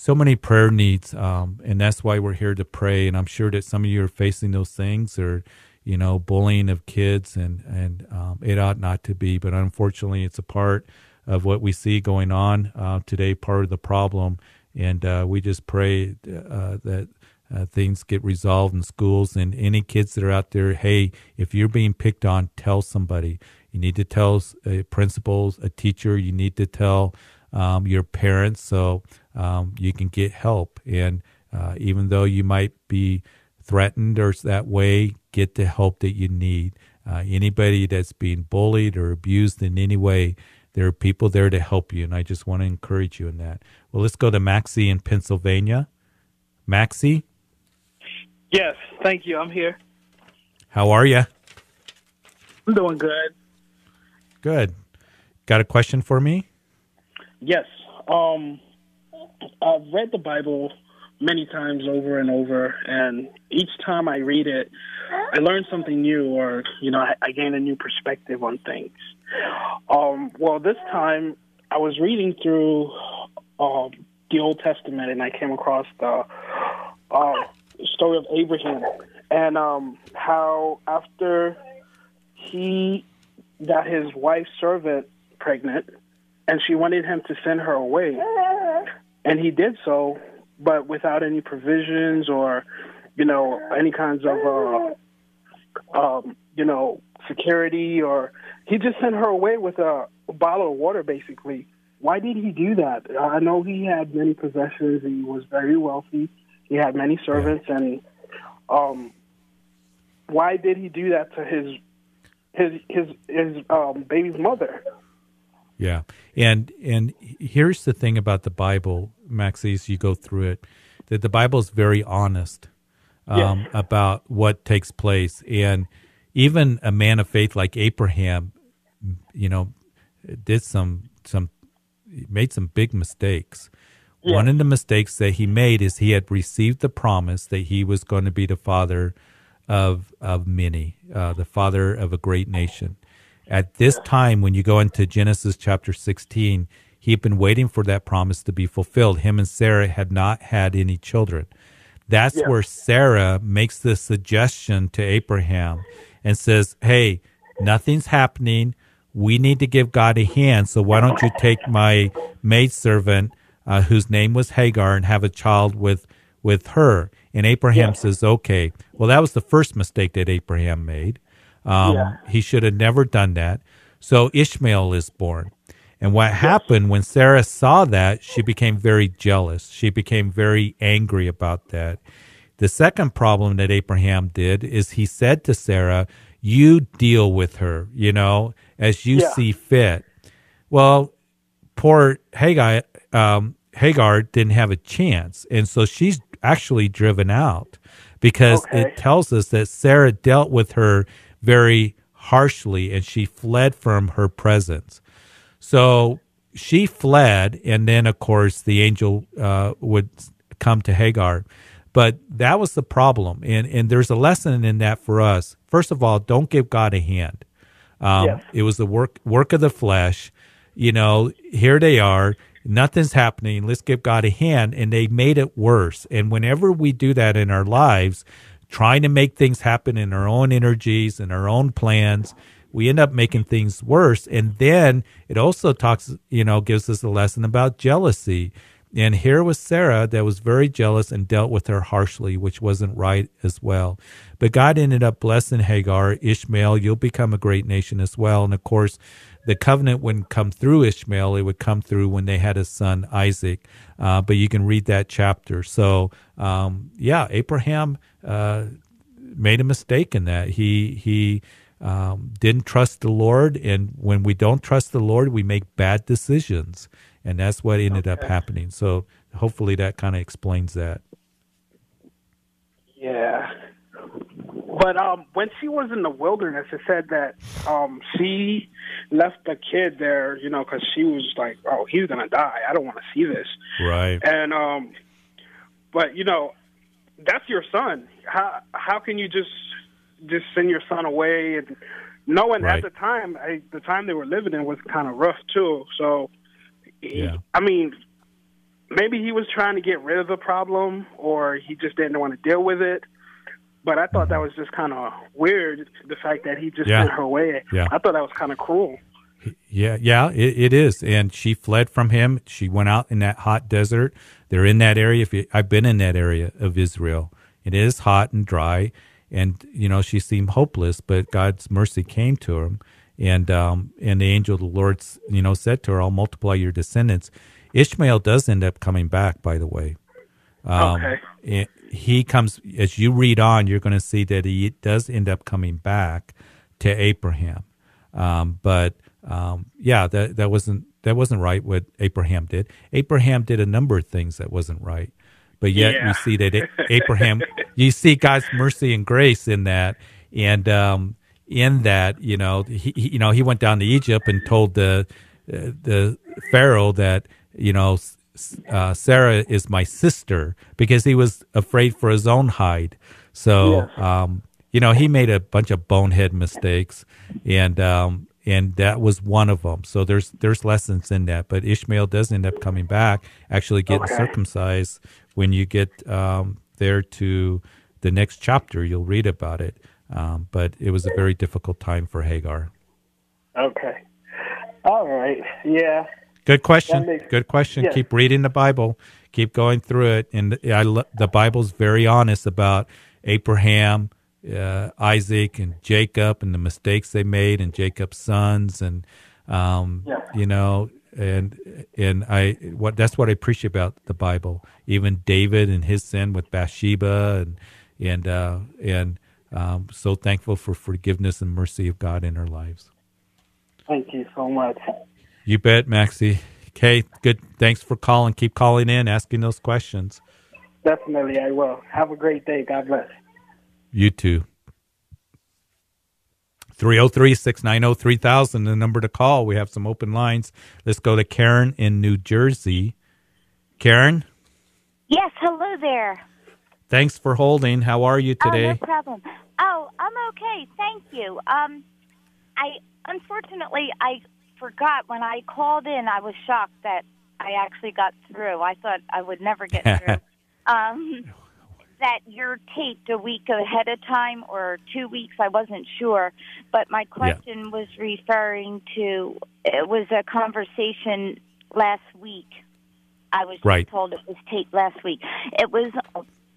So many prayer needs, um, and that's why we're here to pray. And I'm sure that some of you are facing those things, or you know, bullying of kids, and and um, it ought not to be, but unfortunately, it's a part of what we see going on uh, today. Part of the problem, and uh, we just pray uh, that uh, things get resolved in schools. And any kids that are out there, hey, if you're being picked on, tell somebody. You need to tell a principal, a teacher. You need to tell um, your parents so um, you can get help. And uh, even though you might be threatened or that way, get the help that you need. Uh, anybody that's being bullied or abused in any way, there are people there to help you. And I just want to encourage you in that. Well, let's go to Maxie in Pennsylvania. Maxie?
Yes, thank you. I'm here.
How are you?
I'm doing good.
Good. Got a question for me?
Yes. Um, I've read the Bible many times over and over, and each time I read it, I learn something new, or you know, I, I gain a new perspective on things. Um, well, this time I was reading through um, the Old Testament, and I came across the uh, story of Abraham and um, how after he got his wife's servant pregnant, and she wanted him to send her away, and he did so, but without any provisions or, you know, any kinds of, uh, um, you know, security, or he just sent her away with a, bottle of water, basically. Why did he do that? I know he had many possessions. He was very wealthy he had many servants, and um, why did he do that to his his his his um, baby's mother?
Yeah, and and here's the thing about the Bible, Maxis. You go through it, that the Bible is very honest um, yes. about what takes place, and even a man of faith like Abraham, you know, did some some made some big mistakes. Yeah. One of the mistakes that he made is he had received the promise that he was going to be the father of of many, uh, the father of a great nation. At this time, when you go into Genesis chapter 16, he had been waiting for that promise to be fulfilled. Him and Sarah had not had any children. That's yeah. where Sarah makes the suggestion to Abraham and says, Hey, nothing's happening. We need to give God a hand. So why don't you take my maidservant, uh, whose name was Hagar, and have a child with with her? And Abraham says, okay. Well, that was the first mistake that Abraham made. Um,
Yeah.
He should have never done that. So Ishmael is born. And what happened when Sarah saw that, she became very jealous. She became very angry about that. The second problem that Abraham did is he said to Sarah, You deal with her, you know, as you
Yeah.
see fit. Well, poor Hagar, um, Hagar didn't have a chance. And so she's actually driven out because
Okay.
it tells us that Sarah dealt with her very harshly and she fled from her presence. So she fled, and then, of course, the angel uh, would come to Hagar. But that was the problem. And, and there's a lesson in that for us. First of all, don't give God a hand. Um,
Yes.
It was the work work of the flesh. You know, here they are. Nothing's happening. Let's give God a hand. And they made it worse. And whenever we do that in our lives, trying to make things happen in our own energies and our own plans, we end up making things worse. And then it also talks, you know, gives us a lesson about jealousy. And here was Sarah that was very jealous and dealt with her harshly, which wasn't right as well. But God ended up blessing Hagar, Ishmael, you'll become a great nation as well. And of course, the covenant wouldn't come through Ishmael, it would come through when they had a son, Isaac. Uh, but you can read that chapter. So, um, yeah, Abraham uh, made a mistake in that. He, he, um, didn't trust the Lord, and when we don't trust the Lord, we make bad decisions, and that's what ended up happening. So hopefully that kind of explains that.
Yeah. But um, when she was in the wilderness, it said that um, she left the kid there, you know, because she was like, "Oh, he's gonna die. I don't want to see this."
Right.
And um, but you know, that's your son. How how can you just just send your son away and knowing
Right.
at the time, I, the time they were living in was kind of rough too. So, he-
Yeah.
I mean, maybe he was trying to get rid of the problem, or he just didn't want to deal with it. But I thought that mm-hmm. was just kind of weird. The fact that he just
Yeah.
sent her away.
Yeah.
I thought that was kind of cruel.
Yeah, yeah, it, it is. And she fled from him. She went out in that hot desert. They're in that area. If you, I've been in that area of Israel, it is hot and dry. And you know, she seemed hopeless, but God's mercy came to her. And um, and the angel of the Lord, you know, said to her, "I'll multiply your descendants." Ishmael does end up coming back, by the way. Um,
Okay.
it- he comes as you read on. You're going to see that he does end up coming back to Abraham. Um, but um, yeah, that that wasn't that wasn't right. What Abraham did. Abraham did a number of things that wasn't right. But yet
Yeah.
we see that Abraham, you see God's mercy and grace in that, and um, in that, you know, he, he you know he went down to Egypt and told the uh, the Pharaoh that you know uh, Sarah is my sister because he was afraid for his own hide. So um, you know he made a bunch of bonehead mistakes, and um, and that was one of them. So there's there's lessons in that. But Ishmael does end up coming back, actually getting
Okay.
circumcised. When you get um, there to the next chapter, you'll read about it. Um, but it was a very difficult time for Hagar.
Okay. All right. Yeah.
Good question.
Makes-
Good question.
yeah.
Keep reading the Bible. Keep going through it, and I lo- the Bible's very honest about Abraham, uh, Isaac, and Jacob, and the mistakes they made, and Jacob's sons, and um,
Yeah.
you know, and and I what that's what I appreciate about the Bible. Even David and his sin with Bathsheba, and and uh, and um, so thankful for forgiveness and mercy of God in our lives.
Thank you so much.
You bet, Maxie. Okay, good. Thanks for calling. Keep calling in, asking those questions.
Definitely, I will. Have a great day. God bless.
You too. 303 690 3000, the number to call. We have some open lines. Let's go to Karen in New Jersey. Karen,
Yes, hello there.
thanks for holding. How are you today?
Oh, no problem. Oh, I'm okay. Thank you. Um, I unfortunately I forgot when I called in. I was shocked that I actually got through. I thought I would never get through. um, that you're taped a week ahead of time or two weeks. I wasn't sure, but my question was referring to it was a conversation last week. I was
Right.
told it was taped last week. It was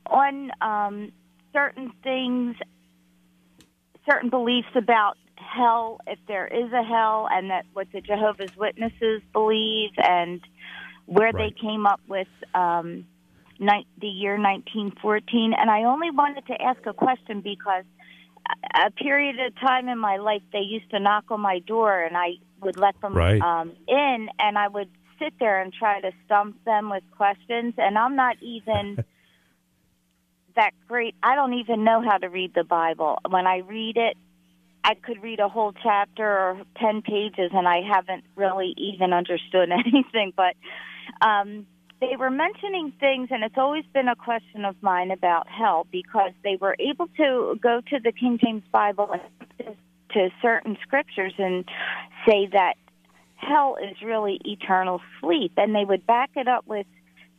on um, certain things, certain beliefs about hell, if there is a hell, and that what the Jehovah's Witnesses believe, and where
Right.
they came up with um, ni- the year 1914. And I only wanted to ask a question because a period of time in my life they used to knock on my door, and I would let them
Right.
um, in, and I would sit there and try to stump them with questions. And I'm not even that great. I don't even know how to read the Bible. When I read it, I could read a whole chapter or 10 pages and I haven't really even understood anything. But um, they were mentioning things, and it's always been a question of mine about hell because they were able to go to the King James Bible and to certain scriptures and say that hell is really eternal sleep. And they would back it up with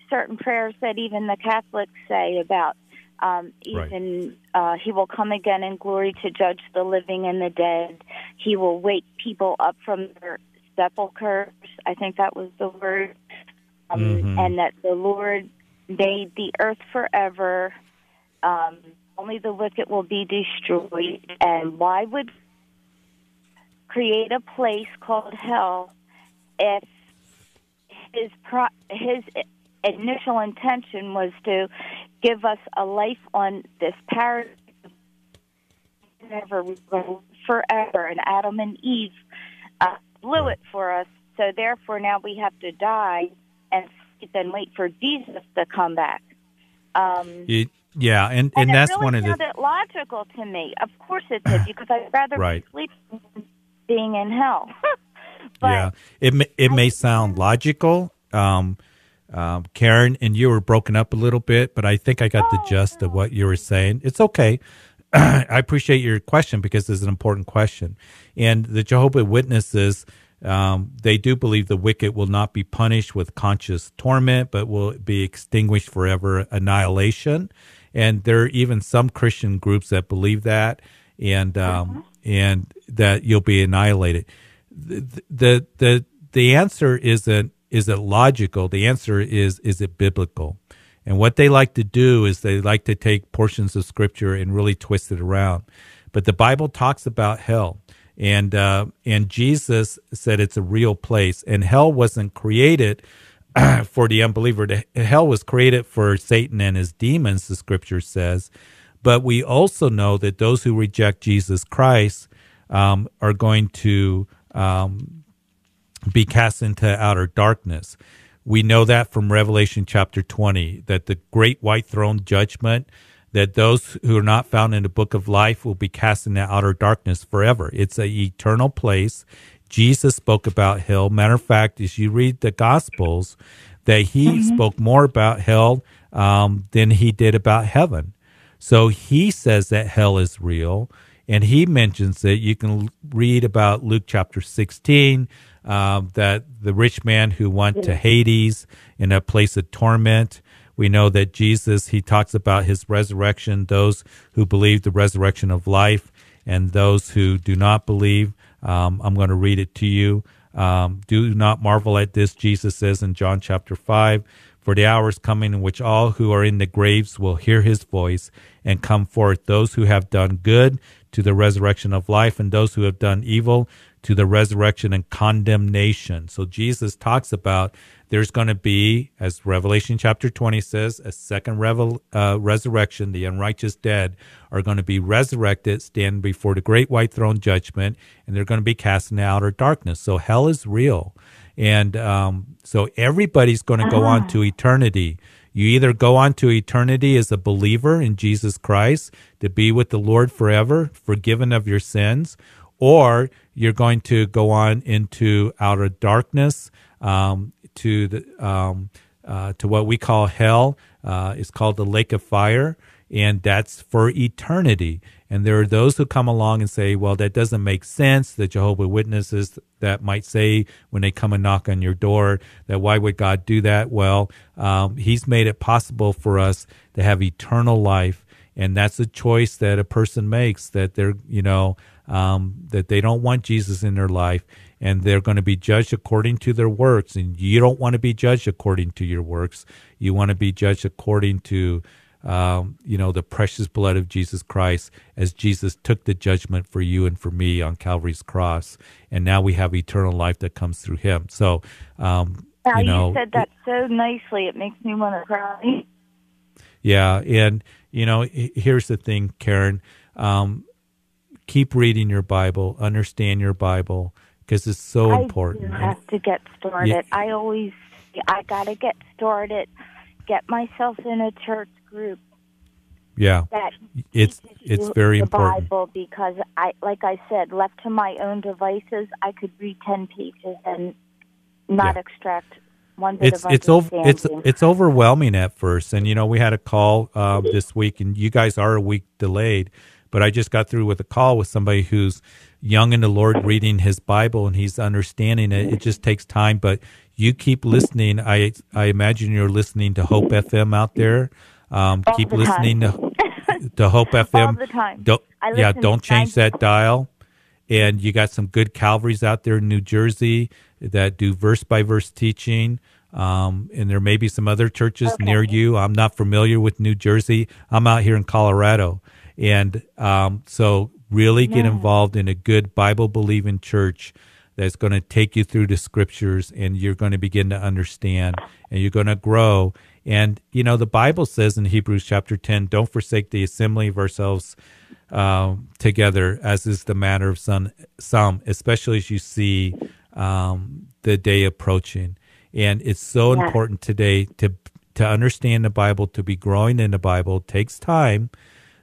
certain prayers that even the Catholics say about um,
Right.
even uh, he will come again in glory to judge the living and the dead. He will wake people up from their sepulchres. I think that was the word. Um,
Mhm.
And that the Lord made the earth forever. Um, only the wicked will be destroyed. And why would create a place called hell if his pro- his initial intention was to give us a life on this paradise never forever and Adam and Eve uh, blew it for us so therefore now we have to die and sleep and wait for Jesus to come back um,
It- yeah, and, and,
it
that's
really
one of the
logical to me. Of course it did, because I'd rather
Right.
be sleeping than being in hell.
yeah. It may, it may sound logical, um, um, Karen, and you were broken up a little bit, but I think I got the gist of what you were saying. It's okay. I appreciate your question because it's an important question. And the Jehovah Witnesses, um, they do believe the wicked will not be punished with conscious torment, but will be extinguished forever, annihilation. And there are even some Christian groups that believe that, and um, and that you'll be annihilated. The the the the answer isn't is it logical. The answer is is it biblical. And what they like to do is they like to take portions of scripture and really twist it around. But the Bible talks about hell, and uh, and Jesus said it's a real place, and hell wasn't created for the unbeliever. Hell was created for Satan and his demons, the scripture says. But we also know that those who reject Jesus Christ um, are going to um, be cast into outer darkness. We know that from Revelation chapter 20, that the great white throne judgment, that those who are not found in the book of life will be cast into outer darkness forever. It's an eternal place. Jesus spoke about hell. Matter of fact, as you read the Gospels, that he spoke more about hell um, than he did about heaven. So he says that hell is real, and he mentions it. You can read about Luke chapter 16, um, that the rich man who went to Hades in a place of torment. We know that Jesus, he talks about his resurrection, those who believe the resurrection of life, and those who do not believe. Um, I'm going to read it to you. Um, do not marvel at this, Jesus says in John chapter 5. For the hour is coming in which all who are in the graves will hear his voice and come forth, those who have done good to the resurrection of life, and those who have done evil to the resurrection and condemnation. So Jesus talks about there's going to be, as Revelation chapter 20 says, a second revel, uh, resurrection. The unrighteous dead are going to be resurrected, stand before the great white throne judgment, and they're going to be cast into outer darkness. So hell is real. And um, so everybody's going to go on to eternity. You either go on to eternity as a believer in Jesus Christ to be with the Lord forever, forgiven of your sins, or you're going to go on into outer darkness um, to the um, uh, to what we call hell. Uh, it's called the lake of fire, and that's for eternity. And there are those who come along and say, well, that doesn't make sense. The Jehovah Witnesses that might say when they come and knock on your door that why would God do that? Well, um, He's made it possible for us to have eternal life. And that's a choice that a person makes that they're, you know, um, that they don't want Jesus in their life and they're going to be judged according to their works. And you don't want to be judged according to your works. You want to be judged according to, um, you know, the precious blood of Jesus Christ as Jesus took the judgment for you and for me on Calvary's cross. And now we have eternal life that comes through him. So, um,
Now
you know,
you said that so nicely. It makes me want to cry.
Yeah, and you know, here's the thing, Karen. Um, keep reading your Bible, understand your Bible, because it's so important.
I have to get started.
Yeah.
I always, I got to get started. Get myself in a church group
yeah,
that
it's it's very
the
important.
Bible because I, like I said, left to my own devices, I could read ten pages and not
Yeah.
extract one bit
It's
of
it's over it's it's overwhelming at first, and you know we had a call um, this week, and you guys are a week delayed, but I just got through with a call with somebody who's young in the Lord, reading his Bible, and he's understanding it. It just takes time, but you keep listening. I I imagine you're listening to Hope FM out there. Um, keep
the
listening to to Hope FM.
All the time.
Don't yeah, don't change that dial. And you got some good Calvaries out there in New Jersey that do verse by verse teaching. Um, and there may be some other churches near you. I'm not familiar with New Jersey. I'm out here in Colorado. And um, so really get involved in a good Bible believing church that's going to take you through the scriptures and you're going to begin to understand and you're going to grow. And, you know, the Bible says in Hebrews chapter 10, don't forsake the assembly of ourselves um, together, as is the matter of some, some, especially as you see um, the day approaching. And it's so
Yeah.
important today to to understand the Bible, to be growing in the Bible. Takes time,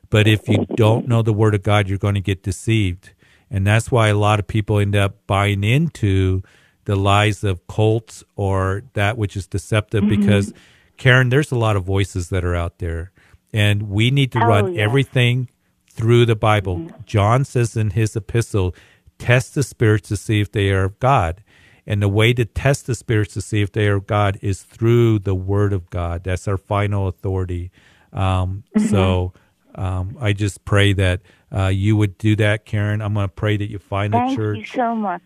but if you don't know the Word of God, you're going to get deceived, and that's why a lot of people end up buying into the lies of cults or that which is deceptive.
Mm-hmm.
Because Karen, there's a lot of voices that are out there, and we need to
Oh,
run
yes.
everything through the Bible. John says in his epistle, test the spirits to see if they are of God. And the way to test the spirits to see if they are of God is through the Word of God. That's our final authority. Um, So um, I just pray that uh, you would do that, Karen. I'm going to pray that you find a church.
Thank you so much.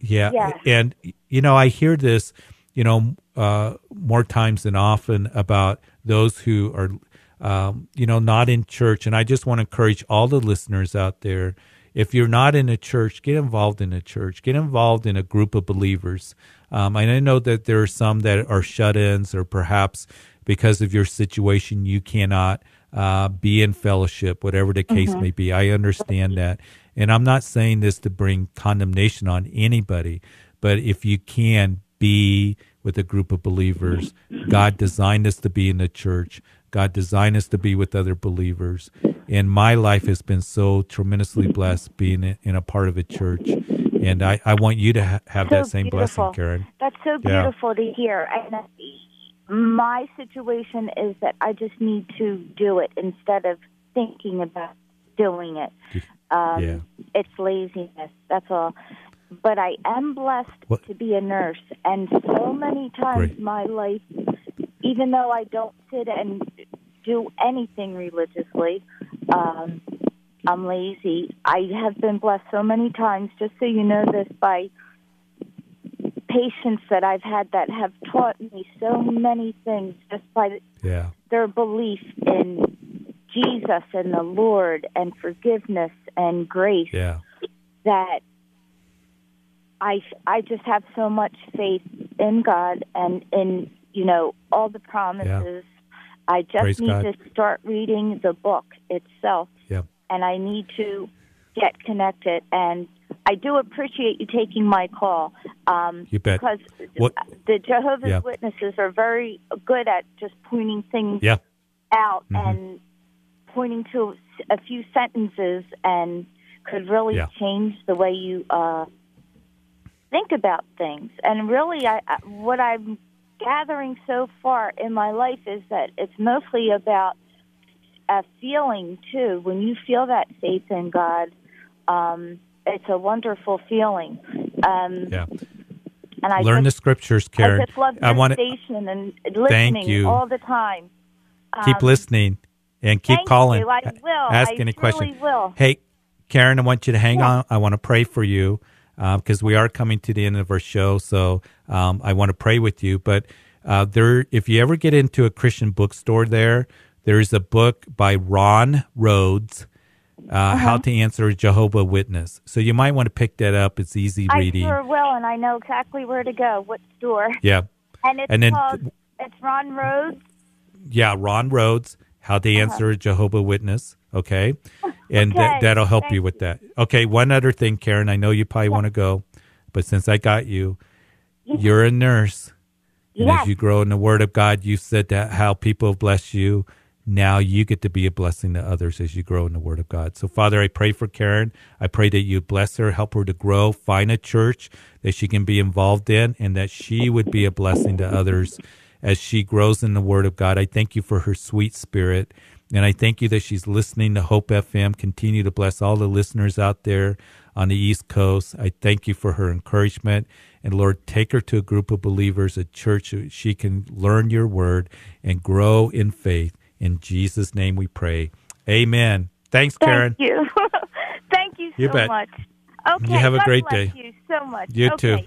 Yeah,
Yes.
and you know, I hear this, you know, uh, more times than often about those who are, um, you know, not in church. And I just want to encourage all the listeners out there: if you're not in a church, get involved in a church. Get involved in a group of believers. Um, and I know that there are some that are shut-ins, or perhaps because of your situation, you cannot uh, be in fellowship, whatever the case may be. I understand that. And I'm not saying this to bring condemnation on anybody, but if you can be with a group of believers, God designed us to be in the church. God designed us to be with other believers. And my life has been so tremendously blessed being in- a part of a church. And I, I want you to ha- have
So
that same
beautiful.
blessing, Karen.
That's so
Yeah.
beautiful to hear. And uh, my situation is that I just need to do it instead of thinking about doing it. Um,
Yeah.
It's laziness. That's all. But I am blessed
What-
to be a nurse, and so many times
Great.
in my life, even though I don't sit and do anything religiously, um, I'm lazy. I have been blessed so many times, just so you know this, by patients that I've had that have taught me so many things just by
Yeah.
their belief in Jesus and the Lord and forgiveness and grace
Yeah.
that I I just have so much faith in God and in you know all the promises. I just
Praise
need
God.
to start reading the book itself,
Yeah.
and I need to get connected. And I do appreciate you taking my call. Um,
You bet.
Because
What-
the Jehovah's
Yeah.
Witnesses are very good at just pointing things
Yeah.
out
Mhm.
and pointing to a few sentences and could really
Yeah.
change the way you uh, think about things. And really, I, what I'm gathering so far in my life is that it's mostly about a feeling too. When you feel that faith in God, um, it's a wonderful feeling. Um,
Yeah.
And I
Learn the scriptures, Karen.
I just love
I wanna-
station and listening
you.
all the time.
keep
Um,
listening and keep calling.
you. I will.
Ask
I
any
truly
question.
will.
Hey, Karen, I want you to hang on. I want to pray for you because we are coming to the end of our show. So um, I want to pray with you. But uh, there, if you ever get into a Christian bookstore, there there's a book by Ron Rhodes. Uh,
Uh-huh.
How to answer a Jehovah Witness. So you might want to pick that up. It's easy reading.
I sure will, and I know exactly where to go, what store.
Yeah.
And it's
And then-
called, it's Ron Rhodes.
Yeah, Ron Rhodes, How to Answer a Jehovah Witness. Okay. And that,
Uh-huh. Okay,
that'll help
thank
you with that. Okay. One other thing, Karen. I know you probably want to go, but since I got you, you're a nurse. And
Yes.
as you grow in the Word of God, you said that how people bless you. Now you get to be a blessing to others as you grow in the Word of God. So, Father, I pray for Karen. I pray that you bless her, help her to grow, find a church that she can be involved in, and that she would be a blessing to others as she grows in the Word of God. I thank you for her sweet spirit. And I thank you that she's listening to Hope FM. Continue to bless all the listeners out there on the East Coast. I thank you for her encouragement. And Lord, take her to a group of believers, a church she can learn your word and grow in faith. In Jesus' name we pray. Amen. Thanks, Karen.
Thank you. Thank you so
You bet.
much. Okay.
You have a
God
great day.
You so much.
You too.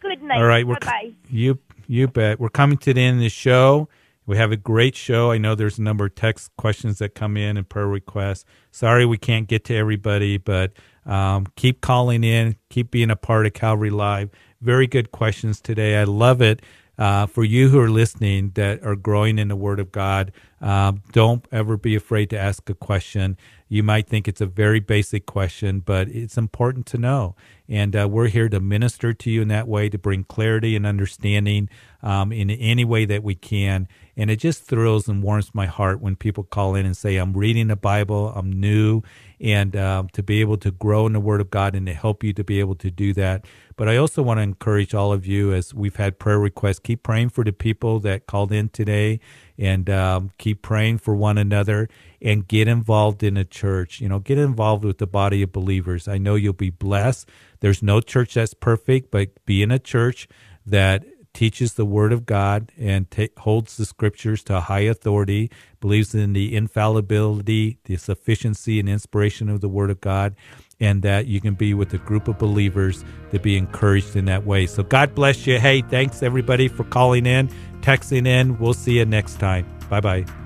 Good night.
All right, we're
Bye bye.
you you bet. We're coming to the end of the show. We have a great show. I know there's a number of text questions that come in and prayer requests. Sorry we can't get to everybody, but um, keep calling in. Keep being a part of Calvary Live. Very good questions today. I love it. Uh, for you who are listening that are growing in the Word of God, um, don't ever be afraid to ask a question. You might think it's a very basic question, but it's important to know. And uh, we're here to minister to you in that way, to bring clarity and understanding um, in any way that we can. And it just thrills and warms my heart when people call in and say, I'm reading the Bible, I'm new, and um, to be able to grow in the Word of God and to help you to be able to do that. But I also want to encourage all of you as we've had prayer requests, keep praying for the people that called in today and um, keep praying for one another and get involved in a church. You know, get involved with the body of believers. I know you'll be blessed. There's no church that's perfect, but be in a church that teaches the word of God and holds the scriptures to high authority, believes in the infallibility, the sufficiency and inspiration of the word of God, and that you can be with a group of believers to be encouraged in that way. So God bless you. Hey, thanks everybody for calling in, texting in. We'll see you next time. Bye bye.